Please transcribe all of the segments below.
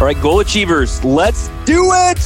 All right, goal achievers, let's do it.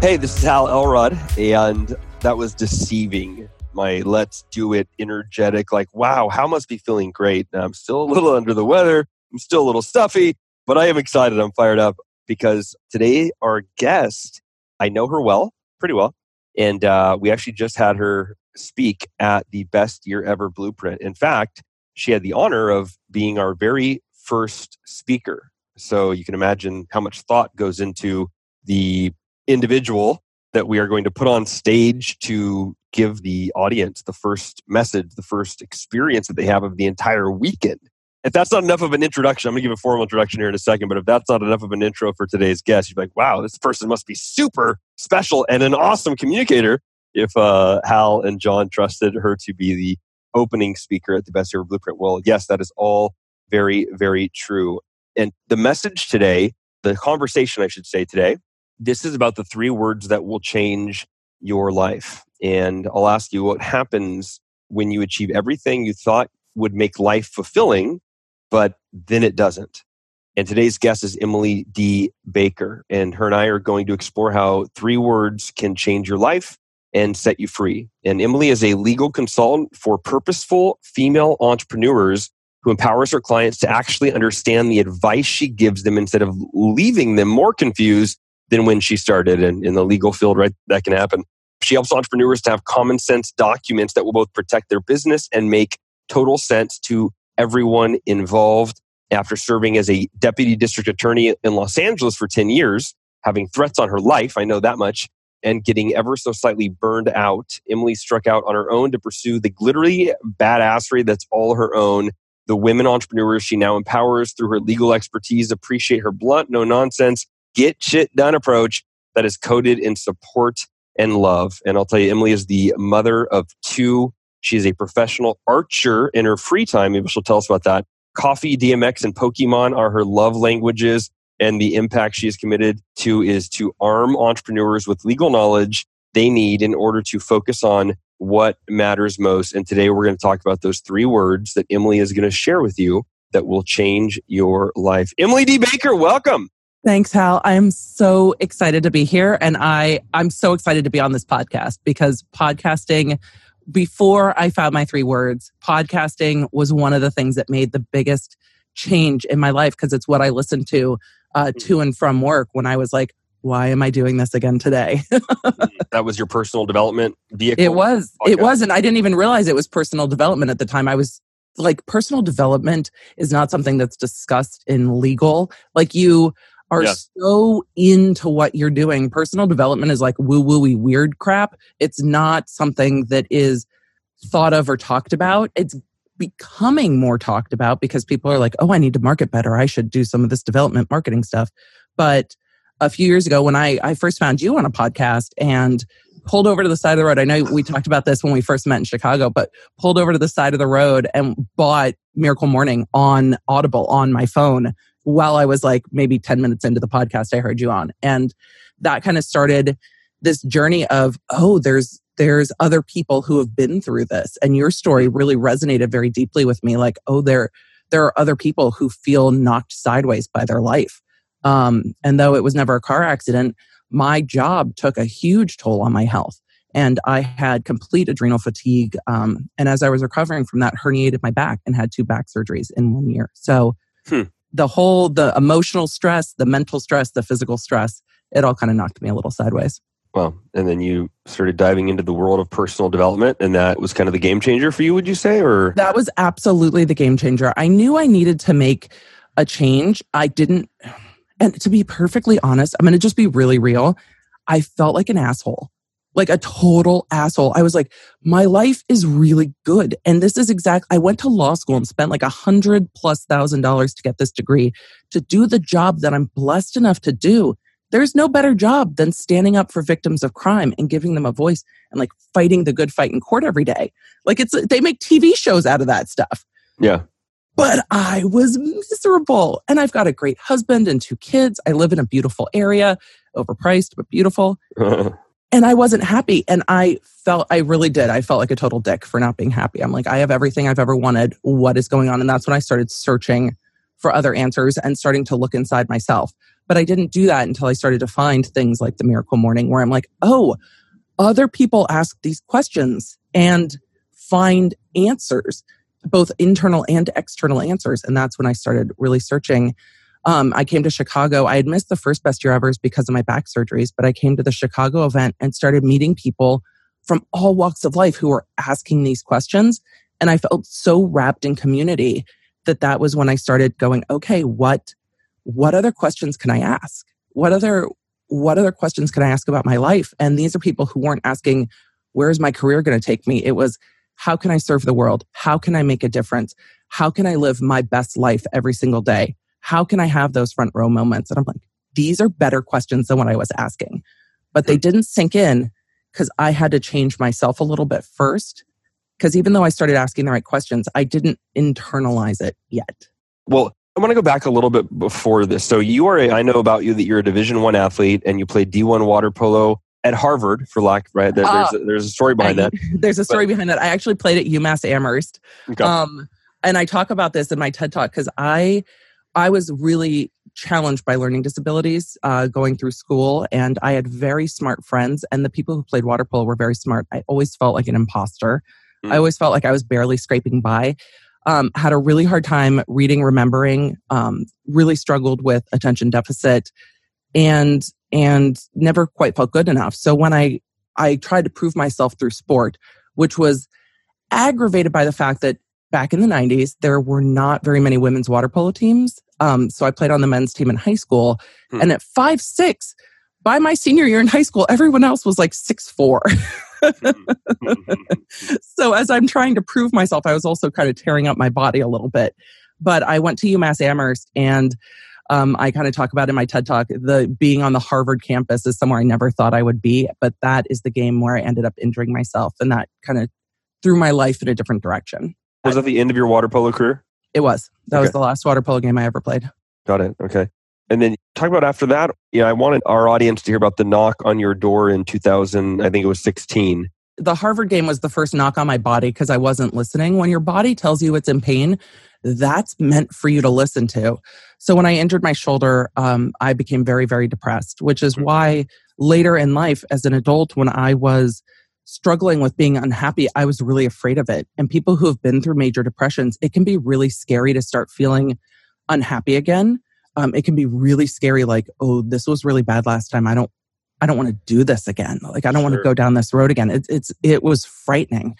Hey, this is Hal Elrod, and that was deceiving. My let's do it energetic, like, wow, how must be feeling great. I'm still a little under the weather. I'm still a little stuffy, but I am excited. I'm fired up because today our guest, I know her well, pretty well. And uh, we actually just had her speak at the Best Year Ever Blueprint. In fact, she had the honor of being our very first speaker so you can imagine how much thought goes into the individual that we are going to put on stage to give the audience the first message, the first experience that they have of the entire weekend. If that's not enough of an introduction, I'm going to give a formal introduction here in a second, but if that's not enough of an intro for today's guest, you'd be like, wow, this person must be super special and an awesome communicator if uh, Hal and John trusted her to be the opening speaker at the Best Year Blueprint. Well, yes, that is all very, very true. And the message today, the conversation, I should say today, this is about the three words that will change your life. And I'll ask you what happens when you achieve everything you thought would make life fulfilling, but then it doesn't. And today's guest is Emily D. Baker. And her and I are going to explore how three words can change your life and set you free. And Emily is a legal consultant for purposeful female entrepreneurs who empowers her clients to actually understand the advice she gives them instead of leaving them more confused than when she started. And in the legal field, right, that can happen. She helps entrepreneurs to have common sense documents that will both protect their business and make total sense to everyone involved. After serving as a deputy district attorney in Los Angeles for 10 years, having threats on her life, I know that much, and getting ever so slightly burned out, Emily struck out on her own to pursue the glittery badassery that's all her own the women entrepreneurs she now empowers through her legal expertise appreciate her blunt, no nonsense, get shit done approach that is coded in support and love. And I'll tell you, Emily is the mother of two. She is a professional archer in her free time. Maybe she'll tell us about that. Coffee, DMX, and Pokemon are her love languages. And the impact she is committed to is to arm entrepreneurs with legal knowledge they need in order to focus on what matters most. And today we're going to talk about those three words that Emily is going to share with you that will change your life. Emily D. Baker, welcome. Thanks, Hal. I'm so excited to be here. And I, I'm so excited to be on this podcast because podcasting, before I found my three words, podcasting was one of the things that made the biggest change in my life because it's what I listened to uh, to mm-hmm. and from work when I was like, why am I doing this again today? Mm, that was your personal development vehicle. It was. Okay. It was. And I didn't even realize it was personal development at the time. I was like, personal development is not something that's discussed in legal. Like, you are yeah. so into what you're doing. Personal development is like woo woo weird crap. It's not something that is thought of or talked about. It's becoming more talked about because people are like, oh, I need to market better. I should do some of this development marketing stuff. But a few years ago when I, I first found you on a podcast and pulled over to the side of the road. I know we talked about this when we first met in Chicago, but pulled over to the side of the road and bought Miracle Morning on Audible on my phone while I was like maybe 10 minutes into the podcast I heard you on. And that kind of started this journey of, oh, there's there's other people who have been through this. And your story really resonated very deeply with me. Like, oh, there there are other people who feel knocked sideways by their life um, and though it was never a car accident, my job took a huge toll on my health. And I had complete adrenal fatigue. Um, and as I was recovering from that, herniated my back and had two back surgeries in one year. So hmm. the whole, the emotional stress, the mental stress, the physical stress, it all kind of knocked me a little sideways. Well, and then you started diving into the world of personal development, and that was kind of the game changer for you, would you say? Or that was absolutely the game changer. I knew I needed to make a change. I didn't and to be perfectly honest, I'm going to just be really real. I felt like an asshole, like a total asshole. I was like, my life is really good. And this is exact. I went to law school and spent like a hundred plus thousand dollars to get this degree to do the job that I'm blessed enough to do. there's no better job than standing up for victims of crime and giving them a voice and like fighting the good fight in court every day. Like it's they make TV shows out of that stuff. Yeah. But I was miserable. And I've got a great husband and two kids. I live in a beautiful area, overpriced but beautiful. and I wasn't happy. And I felt, I really did. I felt like a total dick for not being happy. I'm like, I have everything I've ever wanted. What is going on? And that's when I started searching for other answers and starting to look inside myself. But I didn't do that until I started to find things like the miracle morning where I'm like, oh, other people ask these questions and find answers, both internal and external answers. And that's when I started really searching. Um, I came to Chicago. I had missed the first best year ever because of my back surgeries, but I came to the Chicago event and started meeting people from all walks of life who were asking these questions. And I felt so wrapped in community that that was when I started going, okay, what, what other questions can I ask? What other, what other questions can I ask about my life? And these are people who weren't asking, where's my career going to take me? It was, how can I serve the world? How can I make a difference? How can I live my best life every single day? How can I have those front row moments? And I'm like, these are better questions than what I was asking. But they didn't sink in because I had to change myself a little bit first. Because even though I started asking the right questions, I didn't internalize it yet. Well, I want to go back a little bit before this. So you are, a, I know about you that you're a Division One athlete and you play D1 water polo at Harvard for lack, right? There, there's, uh, a, there's a story behind I, that. There's a story but, behind that. I actually played at UMass Amherst. Okay. Um, and I talk about this in my TED talk because I, I was really challenged by learning disabilities uh, going through school, and I had very smart friends. And the people who played water polo were very smart. I always felt like an imposter. Mm. I always felt like I was barely scraping by. Um, had a really hard time reading, remembering. Um, really struggled with attention deficit, and and never quite felt good enough. So when I I tried to prove myself through sport, which was aggravated by the fact that back in the 90s there were not very many women's water polo teams. Um, so I played on the men's team in high school, hmm. and at five six, by my senior year in high school, everyone else was like six four. so as I'm trying to prove myself, I was also kind of tearing up my body a little bit. But I went to UMass Amherst and um, I kind of talk about in my TED talk the being on the Harvard campus is somewhere I never thought I would be, but that is the game where I ended up injuring myself, and that kind of threw my life in a different direction. Was that the end of your water polo career? It was. That okay. was the last water polo game I ever played. Got it. Okay. And then talk about after that. Yeah, I wanted our audience to hear about the knock on your door in 2000. I think it was 16. The Harvard game was the first knock on my body because I wasn't listening. When your body tells you it's in pain, that's meant for you to listen to. So when I injured my shoulder, um, I became very, very depressed, which is mm-hmm. why later in life, as an adult, when I was struggling with being unhappy, I was really afraid of it. And people who have been through major depressions, it can be really scary to start feeling unhappy again um, it can be really scary like oh this was really bad last time i don't i don't want to do this again like i don't sure. want to go down this road again it, it's it was frightening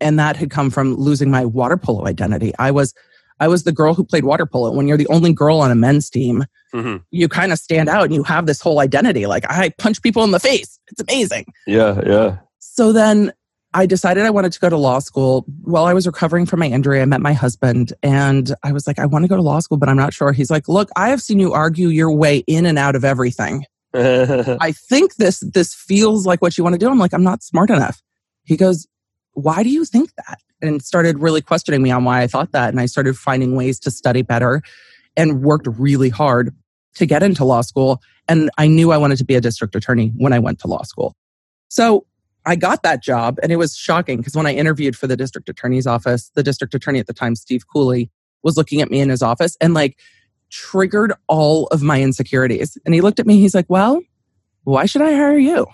and that had come from losing my water polo identity i was i was the girl who played water polo when you're the only girl on a men's team mm-hmm. you kind of stand out and you have this whole identity like i punch people in the face it's amazing yeah yeah so then I decided I wanted to go to law school. While I was recovering from my injury, I met my husband and I was like, I want to go to law school, but I'm not sure. He's like, Look, I have seen you argue your way in and out of everything. I think this this feels like what you want to do. I'm like, I'm not smart enough. He goes, Why do you think that? And started really questioning me on why I thought that. And I started finding ways to study better and worked really hard to get into law school. And I knew I wanted to be a district attorney when I went to law school. So I got that job and it was shocking because when I interviewed for the district attorney's office, the district attorney at the time, Steve Cooley, was looking at me in his office and like triggered all of my insecurities. And he looked at me, he's like, Well, why should I hire you?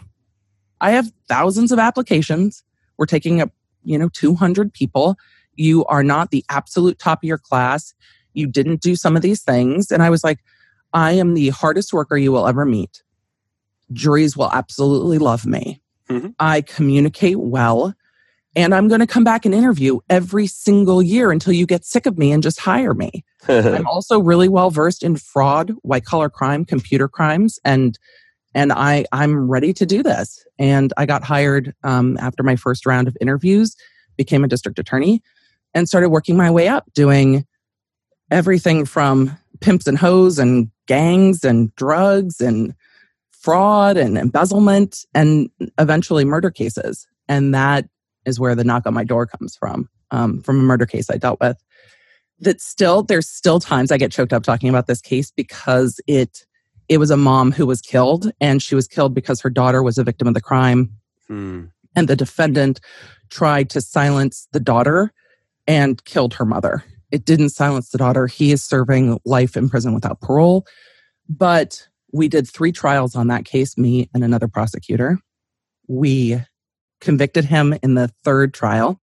I have thousands of applications. We're taking up, you know, 200 people. You are not the absolute top of your class. You didn't do some of these things. And I was like, I am the hardest worker you will ever meet. Juries will absolutely love me. Mm-hmm. I communicate well. And I'm going to come back and interview every single year until you get sick of me and just hire me. I'm also really well versed in fraud, white collar crime, computer crimes, and and I I'm ready to do this. And I got hired um, after my first round of interviews, became a district attorney, and started working my way up, doing everything from pimps and hoes and gangs and drugs and fraud and embezzlement and eventually murder cases. And that is where the knock on my door comes from, um, from a murder case I dealt with. That still, there's still times I get choked up talking about this case because it, it was a mom who was killed and she was killed because her daughter was a victim of the crime. Hmm. And the defendant tried to silence the daughter and killed her mother. It didn't silence the daughter. He is serving life in prison without parole. But we did three trials on that case, me and another prosecutor. We convicted him in the third trial.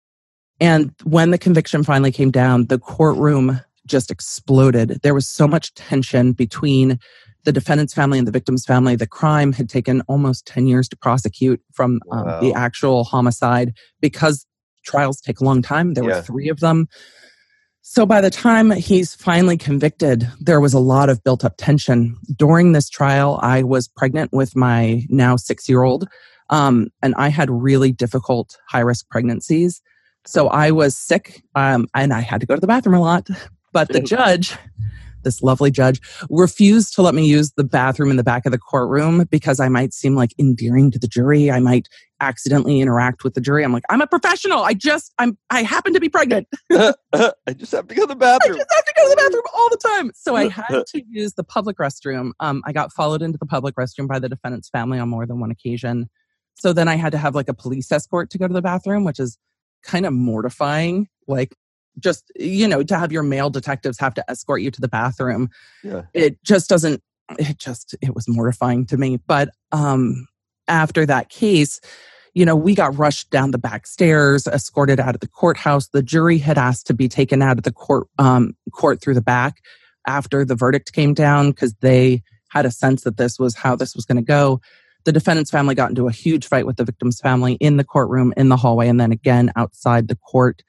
And when the conviction finally came down, the courtroom just exploded. There was so much tension between the defendant's family and the victim's family. The crime had taken almost 10 years to prosecute from um, wow. the actual homicide because trials take a long time. There yeah. were three of them. So by the time he's finally convicted, there was a lot of built up tension. During this trial, I was pregnant with my now six year old, um, and I had really difficult high risk pregnancies. So I was sick, um, and I had to go to the bathroom a lot. But the judge this lovely judge, refused to let me use the bathroom in the back of the courtroom because I might seem like endearing to the jury. I might accidentally interact with the jury. I'm like, I'm a professional. I just, I'm, I happen to be pregnant. I just have to go to the bathroom. I just have to go to the bathroom all the time. So I had to use the public restroom. Um, I got followed into the public restroom by the defendant's family on more than one occasion. So then I had to have like a police escort to go to the bathroom, which is kind of mortifying. Like just you know to have your male detectives have to escort you to the bathroom yeah. it just doesn't it just it was mortifying to me. But um after that case you know we got rushed down the back stairs escorted out of the courthouse. The jury had asked to be taken out of the court um court through the back after the verdict came down because they had a sense that this was how this was going to go. The defendant's family got into a huge fight with the victim's family in the courtroom in the hallway and then again outside the court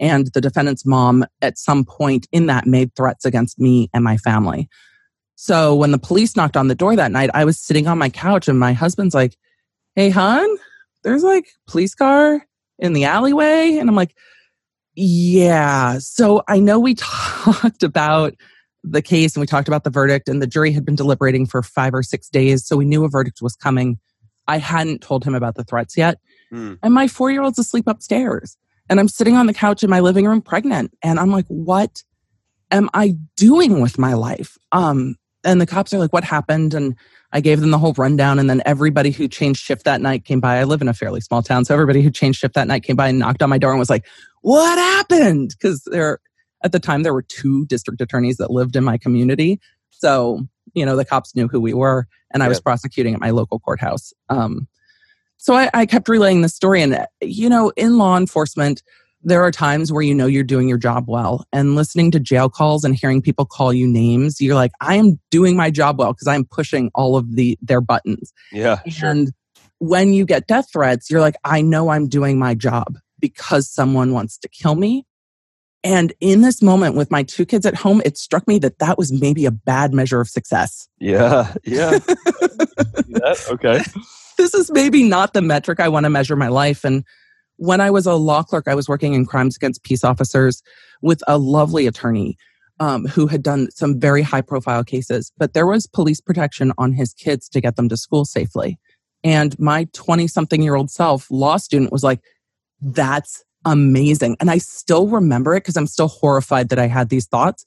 and the defendant's mom, at some point in that, made threats against me and my family. So when the police knocked on the door that night, I was sitting on my couch and my husband's like, Hey, hon, there's like police car in the alleyway. And I'm like, yeah. So I know we talked about the case and we talked about the verdict and the jury had been deliberating for five or six days. So we knew a verdict was coming. I hadn't told him about the threats yet. Mm. And my four year old's asleep upstairs. And I'm sitting on the couch in my living room pregnant. And I'm like, what am I doing with my life? Um, and the cops are like, what happened? And I gave them the whole rundown. And then everybody who changed shift that night came by. I live in a fairly small town. So everybody who changed shift that night came by and knocked on my door and was like, what happened? Because there, at the time, there were two district attorneys that lived in my community. So, you know, the cops knew who we were. And I was prosecuting at my local courthouse. Um, so I, I kept relaying the story. And, uh, you know, in law enforcement, there are times where you know you're doing your job well and listening to jail calls and hearing people call you names you're like i am doing my job well because i'm pushing all of the their buttons yeah and sure. when you get death threats you're like i know i'm doing my job because someone wants to kill me and in this moment with my two kids at home it struck me that that was maybe a bad measure of success yeah yeah okay this is maybe not the metric I want to measure my life. And when I was a law clerk, I was working in crimes against peace officers with a lovely attorney um, who had done some very high profile cases, but there was police protection on his kids to get them to school safely. And my 20 something year old self, law student, was like, that's amazing. And I still remember it because I'm still horrified that I had these thoughts.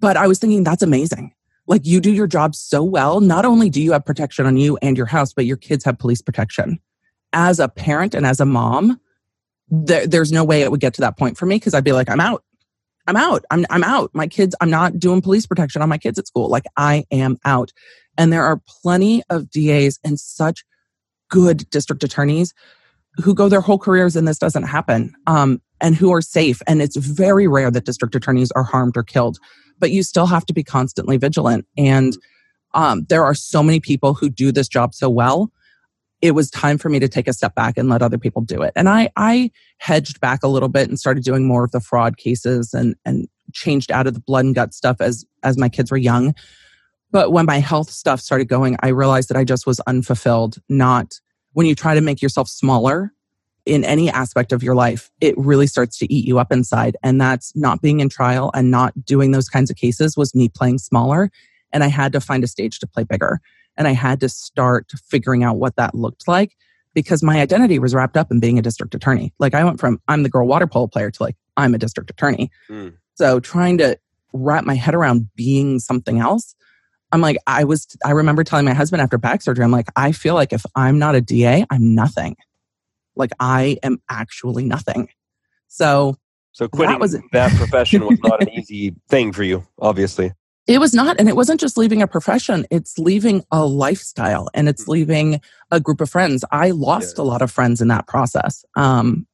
But I was thinking, that's amazing. Like you do your job so well. Not only do you have protection on you and your house, but your kids have police protection. As a parent and as a mom, there, there's no way it would get to that point for me because I'd be like, I'm out. I'm out. I'm, I'm out. My kids, I'm not doing police protection on my kids at school. Like I am out. And there are plenty of DAs and such good district attorneys who go their whole careers and this doesn't happen um, and who are safe. And it's very rare that district attorneys are harmed or killed but you still have to be constantly vigilant. And um, there are so many people who do this job so well. It was time for me to take a step back and let other people do it. And I, I hedged back a little bit and started doing more of the fraud cases and, and changed out of the blood and gut stuff as, as my kids were young. But when my health stuff started going, I realized that I just was unfulfilled. Not when you try to make yourself smaller, in any aspect of your life, it really starts to eat you up inside. And that's not being in trial and not doing those kinds of cases was me playing smaller. And I had to find a stage to play bigger. And I had to start figuring out what that looked like because my identity was wrapped up in being a district attorney. Like I went from I'm the girl water polo player to like I'm a district attorney. Mm. So trying to wrap my head around being something else, I'm like, I was, I remember telling my husband after back surgery, I'm like, I feel like if I'm not a DA, I'm nothing. Like I am actually nothing. So, so quitting that, was, that profession was not an easy thing for you, obviously. It was not. And it wasn't just leaving a profession, it's leaving a lifestyle and it's mm-hmm. leaving a group of friends. I lost yeah. a lot of friends in that process. Um,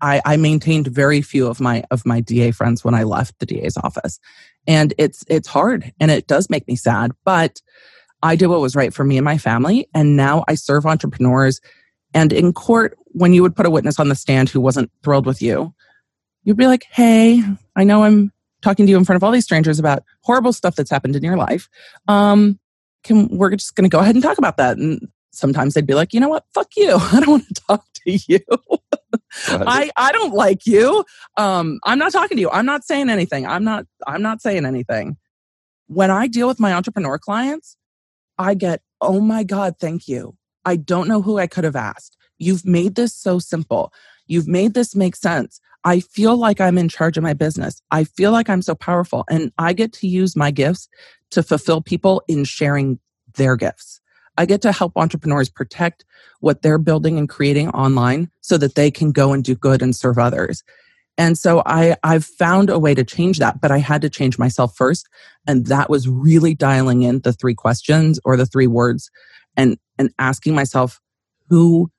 I, I maintained very few of my of my DA friends when I left the DA's office. And it's it's hard and it does make me sad, but I did what was right for me and my family. And now I serve entrepreneurs. And in court, when you would put a witness on the stand who wasn't thrilled with you, you'd be like, Hey, I know I'm talking to you in front of all these strangers about horrible stuff that's happened in your life. Um, can we're just going to go ahead and talk about that? And sometimes they'd be like, you know what? Fuck you. I don't want to talk to you. I, I don't like you. Um, I'm not talking to you. I'm not saying anything. I'm not, I'm not saying anything. When I deal with my entrepreneur clients, I get, oh my God, thank you. I don't know who I could have asked. You've made this so simple. You've made this make sense. I feel like I'm in charge of my business. I feel like I'm so powerful and I get to use my gifts to fulfill people in sharing their gifts. I get to help entrepreneurs protect what they're building and creating online so that they can go and do good and serve others. And so I, I've found a way to change that, but I had to change myself first. And that was really dialing in the three questions or the three words and, and asking myself, who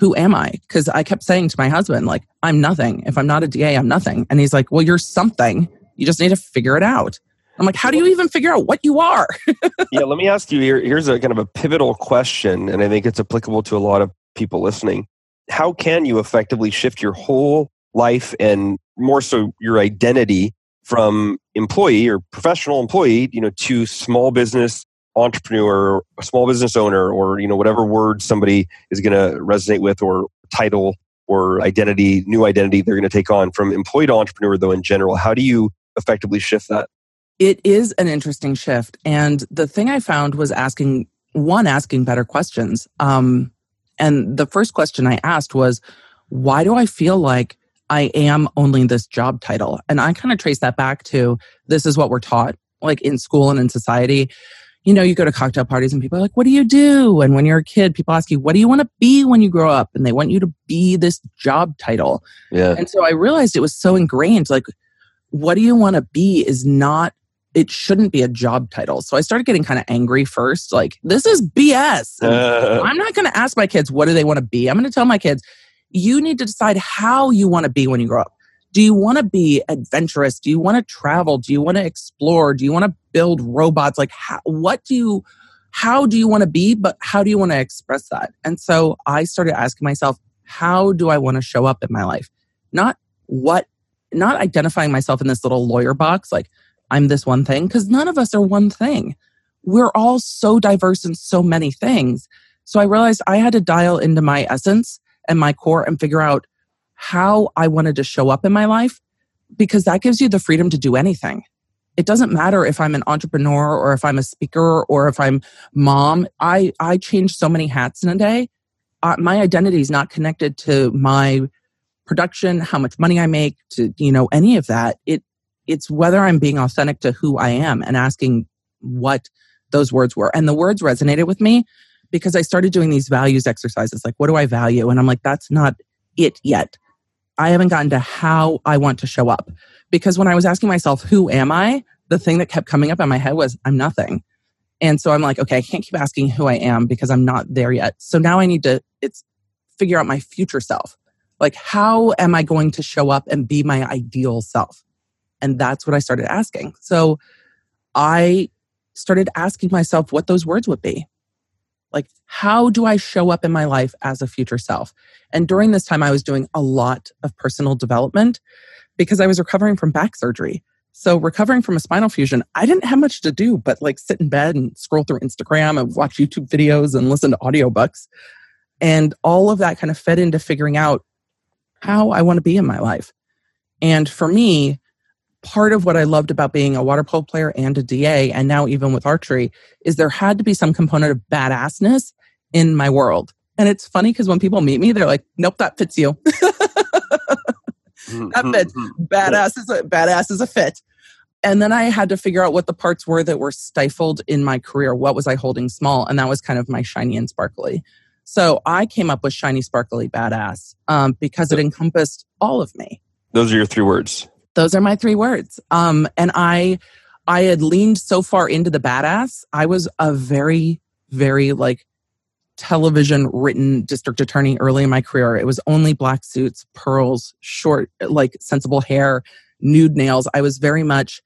who am I? Because I kept saying to my husband, like, I'm nothing. If I'm not a DA, I'm nothing. And he's like, well, you're something. You just need to figure it out. I'm like, how do you even figure out what you are? yeah, let me ask you here. Here's a kind of a pivotal question, and I think it's applicable to a lot of people listening. How can you effectively shift your whole life and more so your identity from employee or professional employee, you know, to small business entrepreneur, a small business owner, or you know whatever word somebody is going to resonate with, or title, or identity, new identity they're going to take on from employee to entrepreneur. Though in general, how do you effectively shift that? It is an interesting shift, and the thing I found was asking one, asking better questions. Um, and the first question I asked was, why do I feel like I am only this job title? And I kind of trace that back to this is what we're taught, like in school and in society you know, you go to cocktail parties and people are like, what do you do? And when you're a kid, people ask you, what do you want to be when you grow up? And they want you to be this job title. Yeah. And so I realized it was so ingrained. Like, what do you want to be is not, it shouldn't be a job title. So I started getting kind of angry first. Like, this is BS. Uh. I'm not going to ask my kids, what do they want to be? I'm going to tell my kids, you need to decide how you want to be when you grow up. Do you want to be adventurous? Do you want to travel? Do you want to explore? Do you want to build robots? Like, how, what do you, how do you want to be? But how do you want to express that? And so I started asking myself, how do I want to show up in my life? Not what, not identifying myself in this little lawyer box, like I'm this one thing, because none of us are one thing. We're all so diverse in so many things. So I realized I had to dial into my essence and my core and figure out how I wanted to show up in my life because that gives you the freedom to do anything. It doesn't matter if I'm an entrepreneur or if I'm a speaker or if I'm mom. I, I change so many hats in a day. Uh, my identity is not connected to my production, how much money I make, to, you know, any of that. It, it's whether I'm being authentic to who I am and asking what those words were. And the words resonated with me because I started doing these values exercises. Like, what do I value? And I'm like, that's not it yet. I haven't gotten to how I want to show up. Because when I was asking myself, who am I? The thing that kept coming up in my head was, I'm nothing. And so I'm like, okay, I can't keep asking who I am because I'm not there yet. So now I need to, it's figure out my future self. Like, how am I going to show up and be my ideal self? And that's what I started asking. So I started asking myself what those words would be. Like, how do I show up in my life as a future self? And during this time, I was doing a lot of personal development because I was recovering from back surgery. So, recovering from a spinal fusion, I didn't have much to do but like sit in bed and scroll through Instagram and watch YouTube videos and listen to audiobooks. And all of that kind of fed into figuring out how I want to be in my life. And for me, part of what I loved about being a water polo player and a DA, and now even with archery, is there had to be some component of badassness in my world. And it's funny because when people meet me, they're like, "Nope, that fits you." that fits. badass is a badass is a fit. And then I had to figure out what the parts were that were stifled in my career. What was I holding small? And that was kind of my shiny and sparkly. So I came up with shiny, sparkly, badass um, because it encompassed all of me. Those are your three words. Those are my three words. Um, and I, I had leaned so far into the badass. I was a very, very like television written district attorney early in my career. It was only black suits, pearls, short, like sensible hair, nude nails. I was very much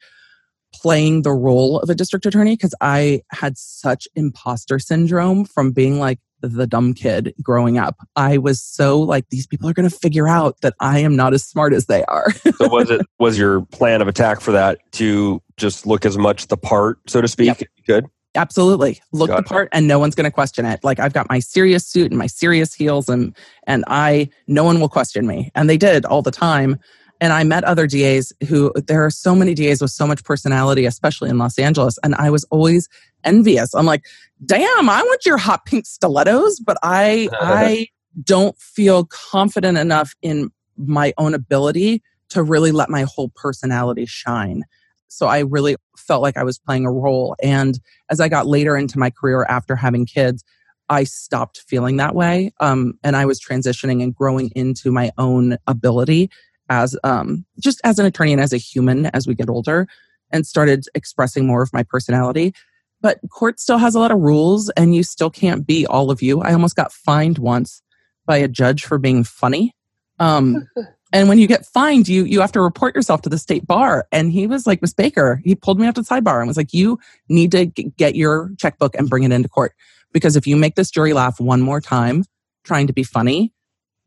playing the role of a district attorney because I had such imposter syndrome from being like the dumb kid growing up. I was so like these people are going to figure out that I am not as smart as they are. so was it was your plan of attack for that to just look as much the part, so to speak? Yep. Good. Absolutely. Look got the part and no one's going to question it. Like I've got my serious suit and my serious heels and and I no one will question me. And they did all the time. And I met other DAs who there are so many DAs with so much personality, especially in Los Angeles. And I was always envious. I'm like, damn, I want your hot pink stilettos, but I I don't feel confident enough in my own ability to really let my whole personality shine. So I really felt like I was playing a role. And as I got later into my career after having kids, I stopped feeling that way. Um, and I was transitioning and growing into my own ability as um, just as an attorney and as a human as we get older and started expressing more of my personality. But court still has a lot of rules and you still can't be all of you. I almost got fined once by a judge for being funny. Um, And when you get fined, you you have to report yourself to the state bar. And he was like, Miss Baker, he pulled me up to the sidebar and was like, you need to get your checkbook and bring it into court. Because if you make this jury laugh one more time trying to be funny,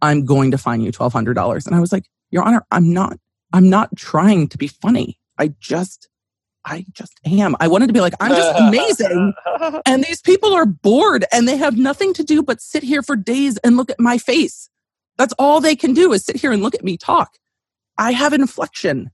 I'm going to fine you $1,200. And I was like, Your Honor, I'm not, I'm not trying to be funny. I just, I just am. I wanted to be like, I'm just amazing. and these people are bored and they have nothing to do but sit here for days and look at my face. That's all they can do is sit here and look at me talk. I have inflection.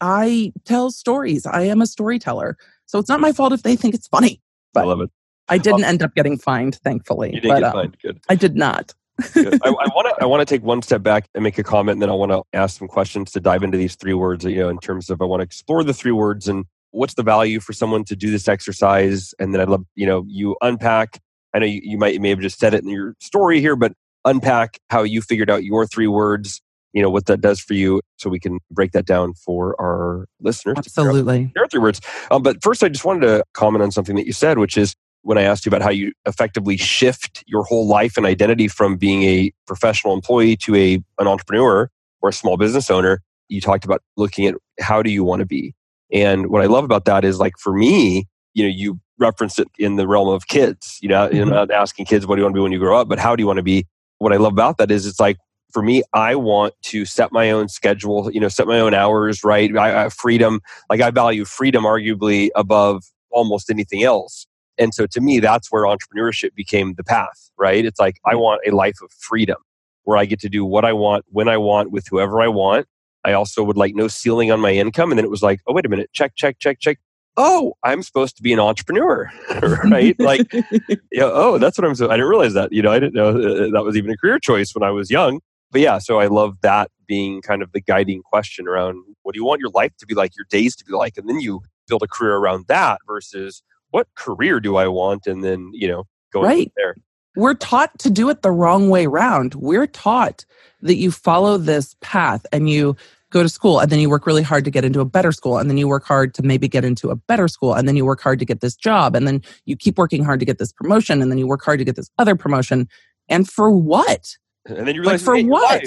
I tell stories. I am a storyteller. So it's not my fault if they think it's funny. But I love it. I didn't end up getting fined, thankfully. You didn't but, get um, fined. Good. I did not. I want to I want to take one step back and make a comment, and then I want to ask some questions to dive into these three words. You know, in terms of I want to explore the three words and what's the value for someone to do this exercise, and then I'd love you know you unpack. I know you, you might you may have just said it in your story here, but unpack how you figured out your three words, you know, what that does for you so we can break that down for our listeners. Absolutely. Their three words. Um, but first, I just wanted to comment on something that you said, which is when I asked you about how you effectively shift your whole life and identity from being a professional employee to a, an entrepreneur or a small business owner, you talked about looking at how do you want to be. And what I love about that is like for me, you know, you referenced it in the realm of kids, you know, mm-hmm. not asking kids, what do you want to be when you grow up, but how do you want to be? what I love about that is it's like for me, I want to set my own schedule, you know, set my own hours, right? I, I freedom, like I value freedom arguably above almost anything else. And so to me, that's where entrepreneurship became the path, right? It's like I want a life of freedom where I get to do what I want, when I want, with whoever I want. I also would like no ceiling on my income. And then it was like, oh, wait a minute, check, check, check, check oh, I'm supposed to be an entrepreneur, right? like, yeah, oh, that's what I'm. So I didn't realize that. You know, I didn't know uh, that was even a career choice when I was young. But yeah, so I love that being kind of the guiding question around what do you want your life to be like, your days to be like, and then you build a career around that versus what career do I want, and then you know, going right. there. We're taught to do it the wrong way round. We're taught that you follow this path and you go to school and then you work really hard to get into a better school and then you work hard to maybe get into a better school and then you work hard to get this job and then you keep working hard to get this promotion and then you work hard to get this other promotion and for what and then you realize like, for what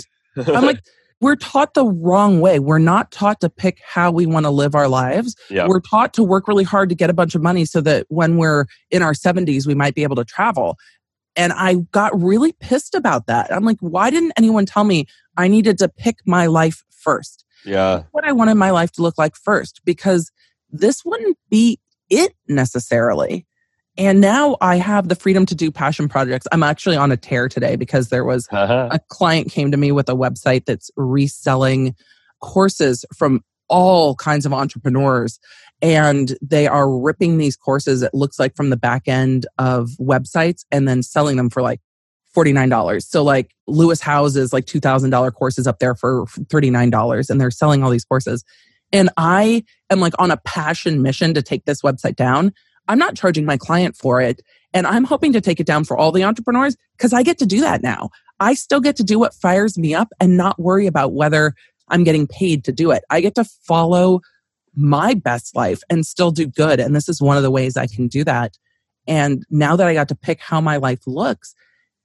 i'm like we're taught the wrong way we're not taught to pick how we want to live our lives yeah. we're taught to work really hard to get a bunch of money so that when we're in our 70s we might be able to travel and I got really pissed about that. I'm like, why didn't anyone tell me I needed to pick my life first. Yeah. What I wanted my life to look like first, because this wouldn't be it necessarily. And now I have the freedom to do passion projects. I'm actually on a tear today because there was uh-huh. a client came to me with a website that's reselling courses from all kinds of entrepreneurs and they are ripping these courses it looks like from the back end of websites and then selling them for like $49 so like Lewis Howes's like $2000 courses up there for $39 and they're selling all these courses and i am like on a passion mission to take this website down i'm not charging my client for it and i'm hoping to take it down for all the entrepreneurs because i get to do that now i still get to do what fires me up and not worry about whether i'm getting paid to do it i get to follow my best life and still do good. And this is one of the ways I can do that. And now that I got to pick how my life looks,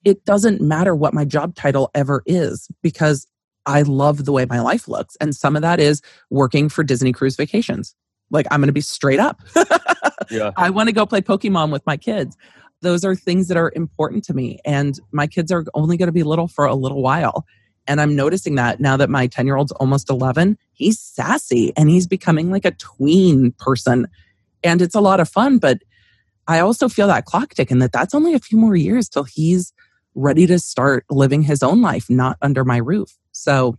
it doesn't matter what my job title ever is because I love the way my life looks. And some of that is working for Disney Cruise Vacations. Like, I'm going to be straight up. yeah. I want to go play Pokemon with my kids. Those are things that are important to me. And my kids are only going to be little for a little while. And I'm noticing that now that my 10 year old's almost 11, he's sassy and he's becoming like a tween person. And it's a lot of fun. But I also feel that clock ticking that that's only a few more years till he's ready to start living his own life, not under my roof. So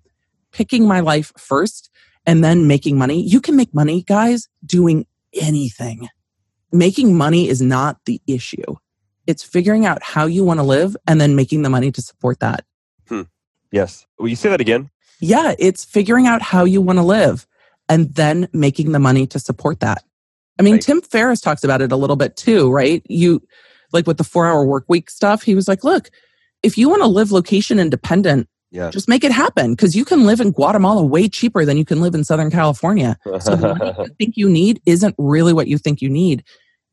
picking my life first and then making money. You can make money, guys, doing anything. Making money is not the issue. It's figuring out how you want to live and then making the money to support that. Hmm. Yes. Will you say that again? Yeah, it's figuring out how you want to live and then making the money to support that. I mean, right. Tim Ferriss talks about it a little bit too, right? You like with the four hour work week stuff, he was like, look, if you want to live location independent, yeah. just make it happen because you can live in Guatemala way cheaper than you can live in Southern California. So the money you think you need isn't really what you think you need.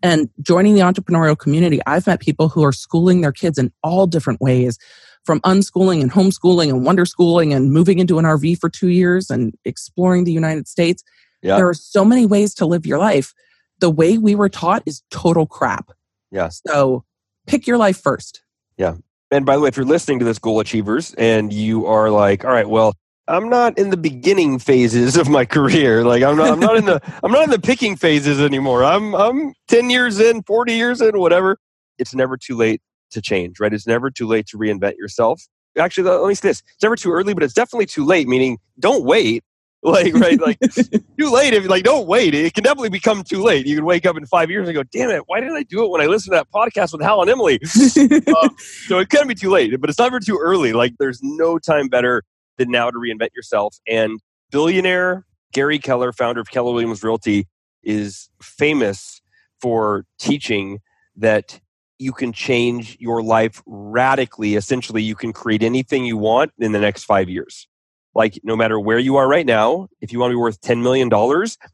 And joining the entrepreneurial community, I've met people who are schooling their kids in all different ways from unschooling and homeschooling and wonder schooling and moving into an RV for two years and exploring the United States. Yeah. There are so many ways to live your life. The way we were taught is total crap. Yeah. So pick your life first. Yeah. And by the way, if you're listening to this Goal Achievers and you are like, all right, well, I'm not in the beginning phases of my career. Like I'm not I'm not in the I'm not in the picking phases anymore. I'm I'm 10 years in, 40 years in, whatever. It's never too late to change, right? It's never too late to reinvent yourself. Actually, let me say this: it's never too early, but it's definitely too late. Meaning, don't wait. Like, right? Like, too late. If like, don't wait. It can definitely become too late. You can wake up in five years and go, "Damn it! Why didn't I do it when I listened to that podcast with Hal and Emily?" um, so it can be too late, but it's never too early. Like, there's no time better than now to reinvent yourself. And billionaire Gary Keller, founder of Keller Williams Realty, is famous for teaching that you can change your life radically. Essentially, you can create anything you want in the next five years. Like, no matter where you are right now, if you want to be worth $10 million,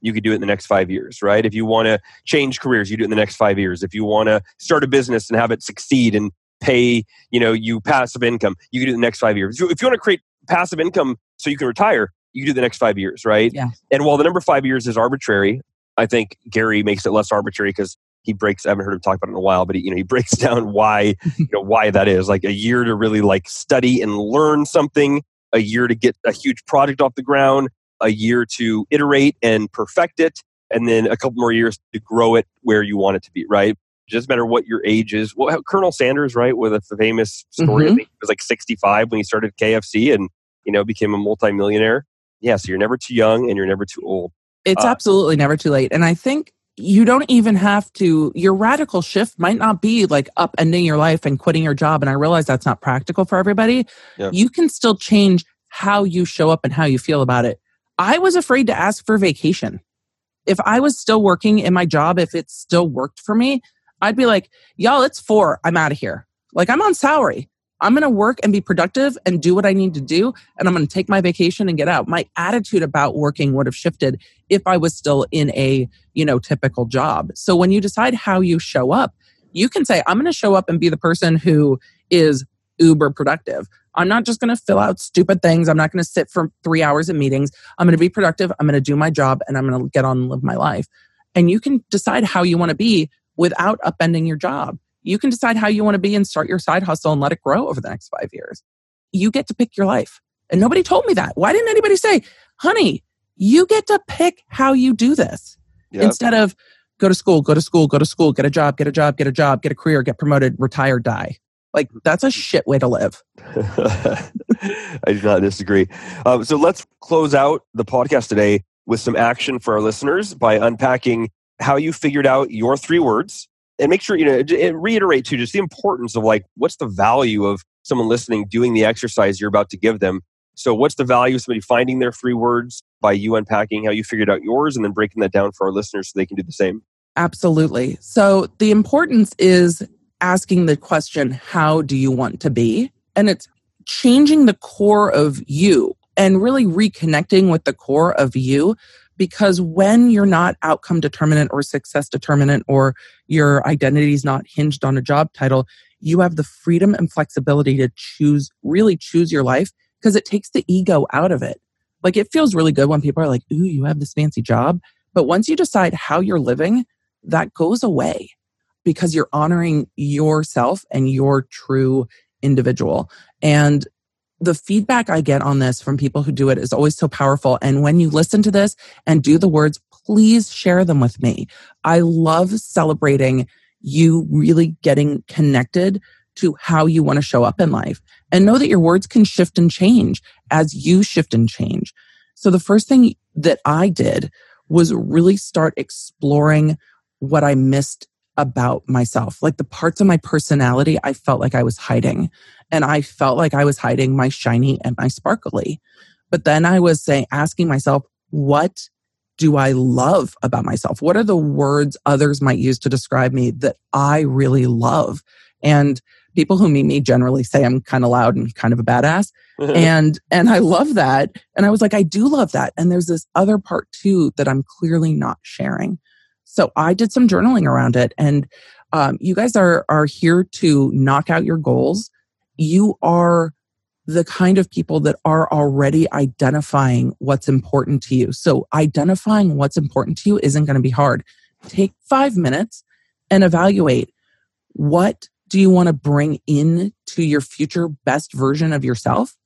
you could do it in the next five years, right? If you want to change careers, you do it in the next five years. If you want to start a business and have it succeed and pay, you know, you passive income, you can do it in the next five years. If you want to create passive income so you can retire, you do the next five years, right? Yeah. And while the number five years is arbitrary, I think Gary makes it less arbitrary because he breaks. I haven't heard him talk about it in a while, but he, you know he breaks down why you know why that is. Like a year to really like study and learn something, a year to get a huge project off the ground, a year to iterate and perfect it, and then a couple more years to grow it where you want it to be. Right. Doesn't matter what your age is. Well, Colonel Sanders, right, with a famous story. Mm-hmm. I think he was like 65 when he started KFC and you know became a multimillionaire. Yeah, so you're never too young and you're never too old. It's uh, absolutely never too late. And I think you don't even have to your radical shift might not be like upending your life and quitting your job and i realize that's not practical for everybody. Yeah. you can still change how you show up and how you feel about it. I was afraid to ask for vacation. If i was still working in my job if it still worked for me i'd be like y'all it's four. I'm out of here. Like i'm on salary I'm going to work and be productive and do what I need to do. And I'm going to take my vacation and get out. My attitude about working would have shifted if I was still in a, you know, typical job. So when you decide how you show up, you can say, I'm going to show up and be the person who is uber productive. I'm not just going to fill out stupid things. I'm not going to sit for three hours in meetings. I'm going to be productive. I'm going to do my job and I'm going to get on and live my life. And you can decide how you want to be without upending your job. You can decide how you want to be and start your side hustle and let it grow over the next five years. You get to pick your life. And nobody told me that. Why didn't anybody say, honey, you get to pick how you do this yep. instead of go to school, go to school, go to school, get a job, get a job, get a job, get a career, get promoted, retire, die. Like that's a shit way to live. I do not disagree. Um, so let's close out the podcast today with some action for our listeners by unpacking how you figured out your three words and make sure you know and reiterate too just the importance of like what's the value of someone listening doing the exercise you're about to give them. So what's the value of somebody finding their three words by you unpacking how you figured out yours and then breaking that down for our listeners so they can do the same? Absolutely. So the importance is asking the question how do you want to be? And it's changing the core of you and really reconnecting with the core of you because when you're not outcome determinant or success determinant or your identity is not hinged on a job title you have the freedom and flexibility to choose really choose your life because it takes the ego out of it. Like it feels really good when people are like ooh you have this fancy job. But once you decide how you're living that goes away because you're honoring yourself and your true individual. And the feedback I get on this from people who do it is always so powerful. And when you listen to this and do the words, please share them with me. I love celebrating you really getting connected to how you want to show up in life and know that your words can shift and change as you shift and change. So the first thing that I did was really start exploring what I missed about myself, like the parts of my personality I felt like I was hiding. And I felt like I was hiding my shiny and my sparkly. But then I was saying, asking myself, what do I love about myself? What are the words others might use to describe me that I really love? And people who meet me generally say I'm kind of loud and kind of a badass. and and I love that. And I was like, I do love that. And there's this other part too that I'm clearly not sharing. So I did some journaling around it. And um, you guys are are here to knock out your goals. You are the kind of people that are already identifying what's important to you. So identifying what's important to you isn't going to be hard. Take five minutes and evaluate what do you want to bring in to your future best version of yourself?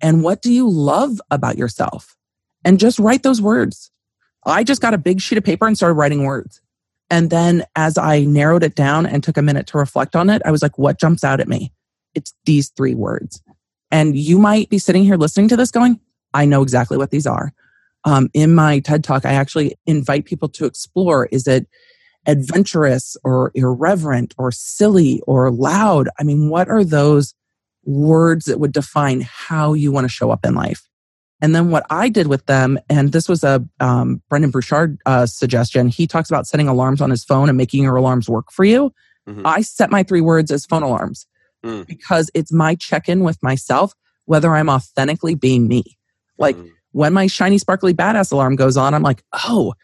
And what do you love about yourself? And just write those words. I just got a big sheet of paper and started writing words. And then as I narrowed it down and took a minute to reflect on it, I was like, what jumps out at me? It's these three words. And you might be sitting here listening to this going, I know exactly what these are. Um, in my TED talk, I actually invite people to explore is it adventurous or irreverent or silly or loud? I mean, what are those words that would define how you want to show up in life? And then what I did with them, and this was a um, Brendon Burchard uh, suggestion. He talks about setting alarms on his phone and making your alarms work for you. Mm-hmm. I set my three words as phone alarms mm. because it's my check in with myself, whether I'm authentically being me. Like mm. when my shiny, sparkly badass alarm goes on, I'm like, oh,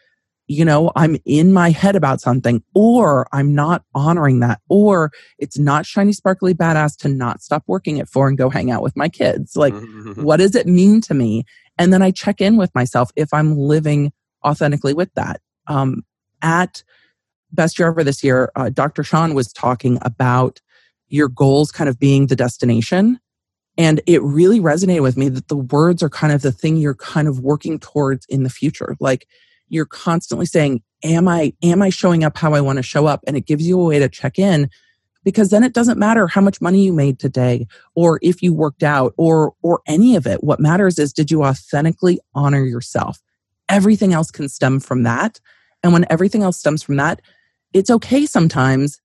you know, I'm in my head about something, or I'm not honoring that, or it's not shiny, sparkly badass to not stop working at four and go hang out with my kids. Like, mm-hmm. what does it mean to me? And then I check in with myself if I'm living authentically with that. Um, at Best Year Ever this year, uh, Dr. Shawn was talking about your goals kind of being the destination. And it really resonated with me that the words are kind of the thing you're kind of working towards in the future. Like, you're constantly saying, am I, am I showing up how I want to show up? And it gives you a way to check in because then it doesn't matter how much money you made today or if you worked out or, or any of it. What matters is, did you authentically honor yourself? Everything else can stem from that. And when everything else stems from that, it's okay sometimes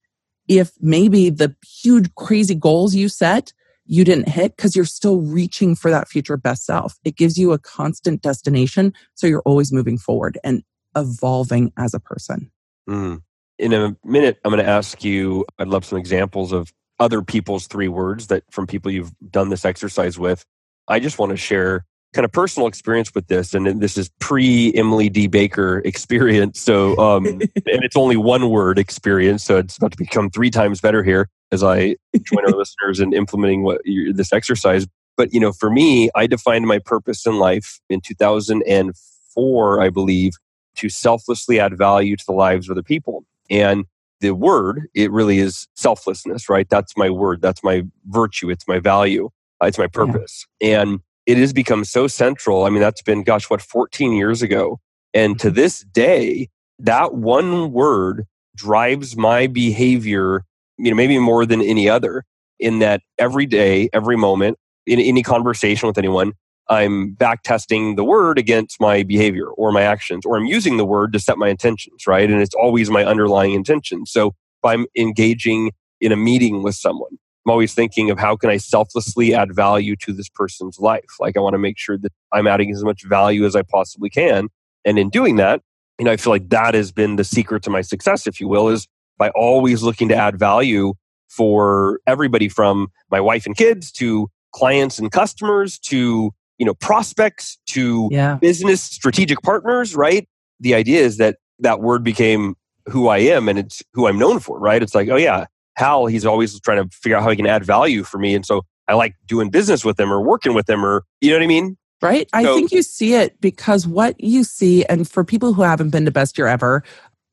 if maybe the huge crazy goals you set you didn't hit because you're still reaching for that future best self. It gives you a constant destination. So you're always moving forward and evolving as a person. Mm. In a minute, I'm going to ask you, I'd love some examples of other people's three words that from people you've done this exercise with. I just want to share kind of personal experience with this, and this is pre Emily D. Baker experience. So, um, and it's only one word experience, so it's about to become three times better here as I join our listeners in implementing what this exercise. But you know, for me, I defined my purpose in life in 2004, I believe, to selflessly add value to the lives of other people. And the word, it really is selflessness, right? That's my word. That's my virtue. It's my value. It's my purpose. Yeah. And it has become so central. I mean, that's been, gosh, what, 14 years ago. And to this day, that one word drives my behavior you know, maybe more than any other in that every day, every moment, in any conversation with anyone, I'm back testing the word against my behavior or my actions, or I'm using the word to set my intentions, right? And it's always my underlying intention. So if I'm engaging in a meeting with someone, I'm always thinking of how can I selflessly add value to this person's life. Like I want to make sure that I'm adding as much value as I possibly can. And in doing that, you know, I feel like that has been the secret to my success, if you will, is by always looking to add value for everybody from my wife and kids to clients and customers to you know prospects to yeah. business strategic partners right the idea is that that word became who i am and it's who i'm known for right it's like oh yeah hal he's always trying to figure out how he can add value for me. And so i like doing business with him or working with him or you know what i mean? Right? I think you see it because what you see and for people who haven't been to best year ever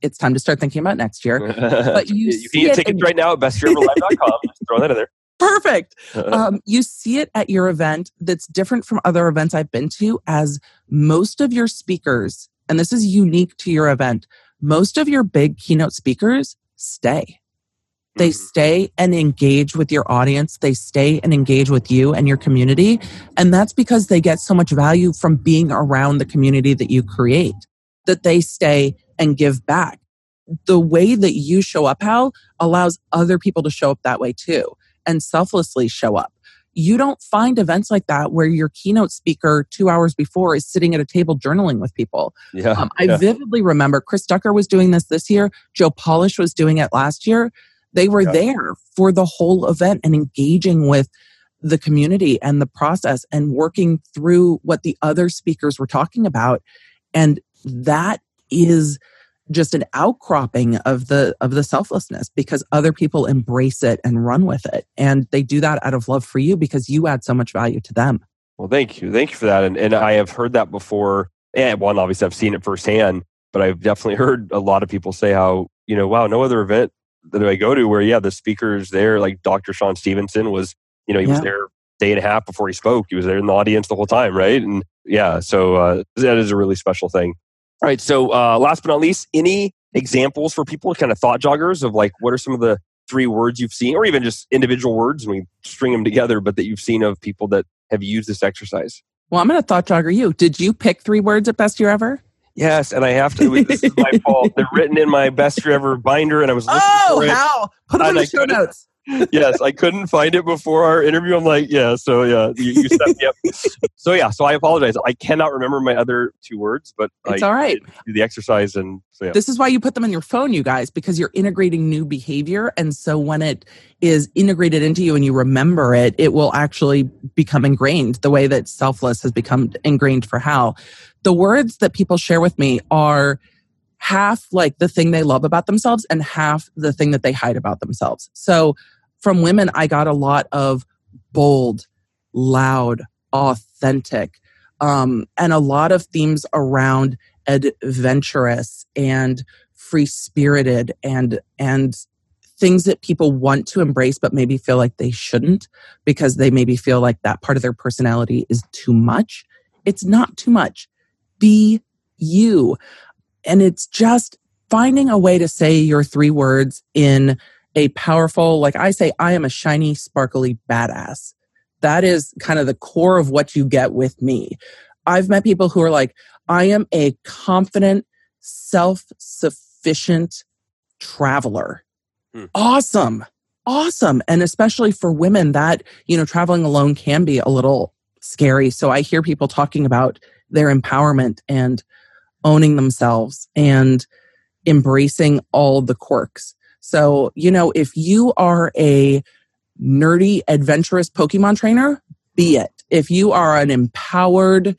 it's time to start thinking about next year. But you, you can get tickets right now at bestyeareverlive.com just throw that in there. Perfect. Um, you see it at your event that's different from other events I've been to, as most of your speakers, and this is unique to your event, most of your big keynote speakers stay. They mm-hmm. stay and engage with your audience. They stay and engage with you and your community. And that's because they get so much value from being around the community that you create that they stay and give back. The way that you show up, Hal, allows other people to show up that way too and selflessly show up. You don't find events like that where your keynote speaker two hours before is sitting at a table journaling with people. Yeah, um, I yeah. vividly remember Chris Ducker was doing this this year. Joe Polish was doing it last year. They were yeah. there for the whole event and engaging with the community and the process and working through what the other speakers were talking about. And that is just an outcropping of the of the selflessness because other people embrace it and run with it. And they do that out of love for you because you add so much value to them. Well thank you. Thank you for that. And, and i have heard that before. And one obviously i've seen it firsthand but i've definitely heard a lot of people say how you know wow no other event that i go to where yeah the speakers there like dr shawn stevenson was you know he yeah. was there day and a half before he spoke he was there in the audience the whole time right and yeah so uh, that is a really special thing all right. So, uh, last but not least, any examples for people, kind of thought joggers of like what are some of the three words you've seen, or even just individual words, and we string them together, but that you've seen of people that have used this exercise? Well, I'm going to thought jogger you. Did you pick three words at best year ever? Yes, and I have to. This is my fault. They're written in my best year ever binder, and I was looking oh, for it. how? Put them in the show notes yes, I couldn't find it before our interview. I'm like, yeah, so yeah, you, you set me up. so yeah, so I apologize. I cannot remember my other two words, but it's I all right. Do the exercise, and so yeah. This is why you put them in your phone, you guys, because you're integrating new behavior, and so when it is integrated into you and you remember it, it will actually become ingrained. The way that selfless has become ingrained for Hal. The words that people share with me are half like the thing they love about themselves and half the thing that they hide about themselves. So from women, I got a lot of bold, loud, authentic, um, and a lot of themes around adventurous and free spirited and and things that people want to embrace but maybe feel like they shouldn't because they maybe feel like that part of their personality is too much it's not too much be you and it's just finding a way to say your three words in a powerful, like I say, I am a shiny, sparkly badass. That is kind of the core of what you get with me. I've met people who are like, I am a confident, self sufficient traveler. Hmm. Awesome. Awesome. And especially for women, that, you know, traveling alone can be a little scary. So I hear people talking about their empowerment and owning themselves and embracing all the quirks. So, you know, if you are a nerdy, adventurous Pokemon trainer, be it. If you are an empowered,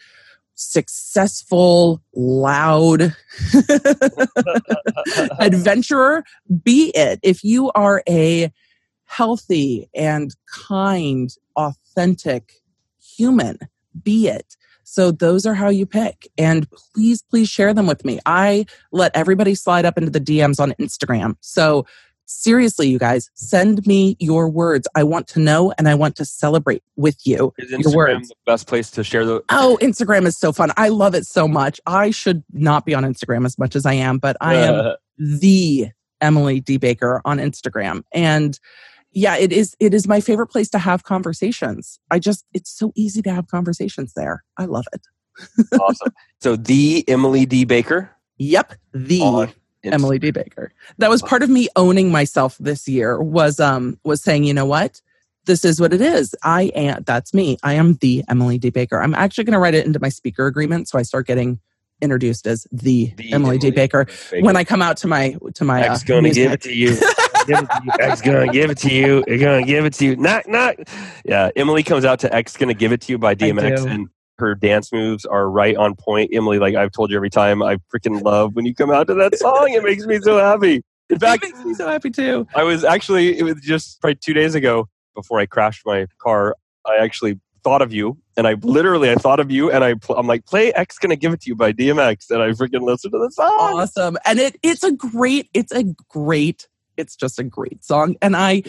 successful, loud adventurer, be it. If you are a healthy and kind, authentic human, be it. So those are how you pick. And please, please share them with me. I let everybody slide up into the DMs on Instagram. So seriously, you guys, send me your words. I want to know and I want to celebrate with you. Is Instagram your words. the best place to share the? Oh, Instagram is so fun. I love it so much. I should not be on Instagram as much as I am, but I am the Emily D Baker on Instagram. And yeah, it is. It is my favorite place to have conversations. I just, it's so easy to have conversations there. I love it. awesome. So the Emily D. Baker. Yep, the Emily D. Baker. That was part of me owning myself this year. Was um was saying, you know what, this is what it is. I am. That's me. I am the Emily D. Baker. I'm actually going to write it into my speaker agreement, so I start getting introduced as the, the Emily, Emily D. Baker, Baker, when I come out to my to my. X uh, gonna give it to you. X gonna give it to you. It's gonna give it to you. Knock knock. Yeah, Emily comes out to X gonna give it to you by DMX, and her dance moves are right on point. Emily, like I've told you every time, I freaking love when you come out to that song. It makes me so happy. In fact, it makes me so happy too. I was actually it was just probably two days ago before I crashed my car. I actually thought of you, and I literally I thought of you, and I pl- I'm like, play X gonna give it to you by DMX, and I freaking listened to the song. Awesome, and it it's a great it's a great it's just a great song. And i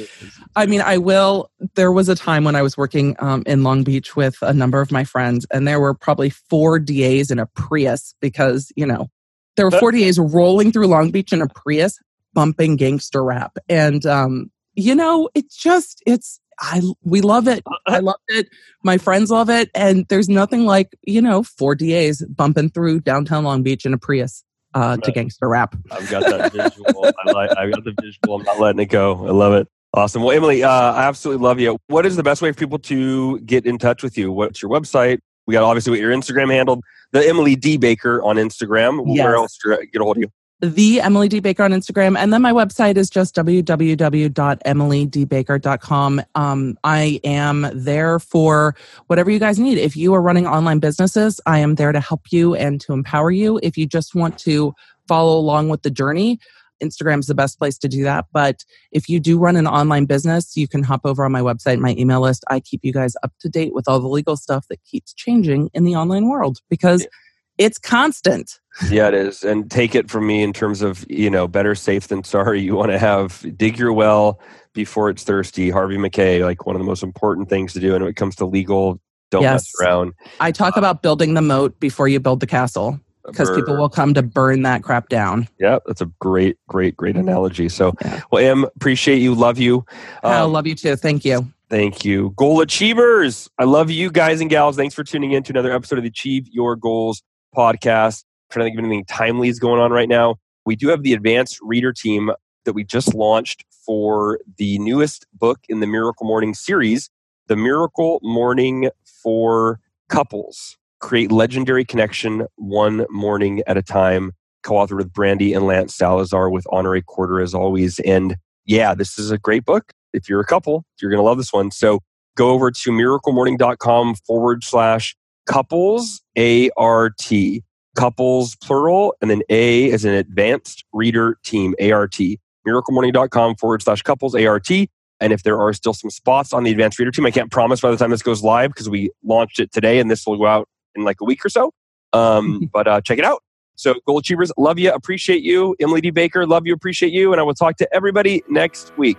i mean i will there was a time when i was working um, in long beach with a number of my friends and there were probably four das in a prius because you know there were four das rolling through long beach in a prius bumping gangster rap. And um you know it's just it's I we love it. I love it. My friends love it, and there's nothing like you know four DAs bumping through downtown Long Beach in a Prius uh, to gangster rap. I've got that visual. I like. I got the visual. I'm not letting it go. I love it. Awesome. Well, Emily, uh, I absolutely love you. What is the best way for people to get in touch with you? What's your website? We got obviously what your Instagram handle, the Emily D Baker on Instagram. Yes. Where else to get a hold of you? The Emily D. Baker on Instagram. And then my website is just www.emilydbaker.com. Um, I am there for whatever you guys need. If you are running online businesses, I am there to help you and to empower you. If you just want to follow along with the journey, Instagram is the best place to do that. But if you do run an online business, you can hop over on my website, my email list. I keep you guys up to date with all the legal stuff that keeps changing in the online world because it's constant. Yeah, it is. And take it from me in terms of, you know, better safe than sorry. You want to have dig your well before it's thirsty. Harvey Mackay, like one of the most important things to do. And when it comes to legal, don't yes. mess around. I talk uh, about building the moat before you build the castle because people will come to burn that crap down. Yeah, that's a great, great, great analogy. So, yeah. well, Em, appreciate you, love you. Um, I love you too. Thank you. Thank you. Goal Achievers. I love you guys and gals. Thanks for tuning in to another episode of the Achieve Your Goals podcast. Trying to think of anything timely is going on right now. We do have the advanced reader team that we just launched for the newest book in the Miracle Morning series, The Miracle Morning for Couples. Create legendary connection one morning at a time. Co authored with Brandy and Lance Salazar with Honorée Corder as always. And yeah, this is a great book. If you're a couple, you're going to love this one. So go over to miraclemorning.com forward slash couples ART. Couples plural, and then A is an advanced reader team, ART. MiracleMorning.com forward slash couples ART. And if there are still some spots on the advanced reader team, I can't promise by the time this goes live because we launched it today and this will go out in like a week or so. Um, but uh, check it out. So, Goal Achievers, love you, appreciate you. Emily D. Baker, love you, appreciate you. And I will talk to everybody next week.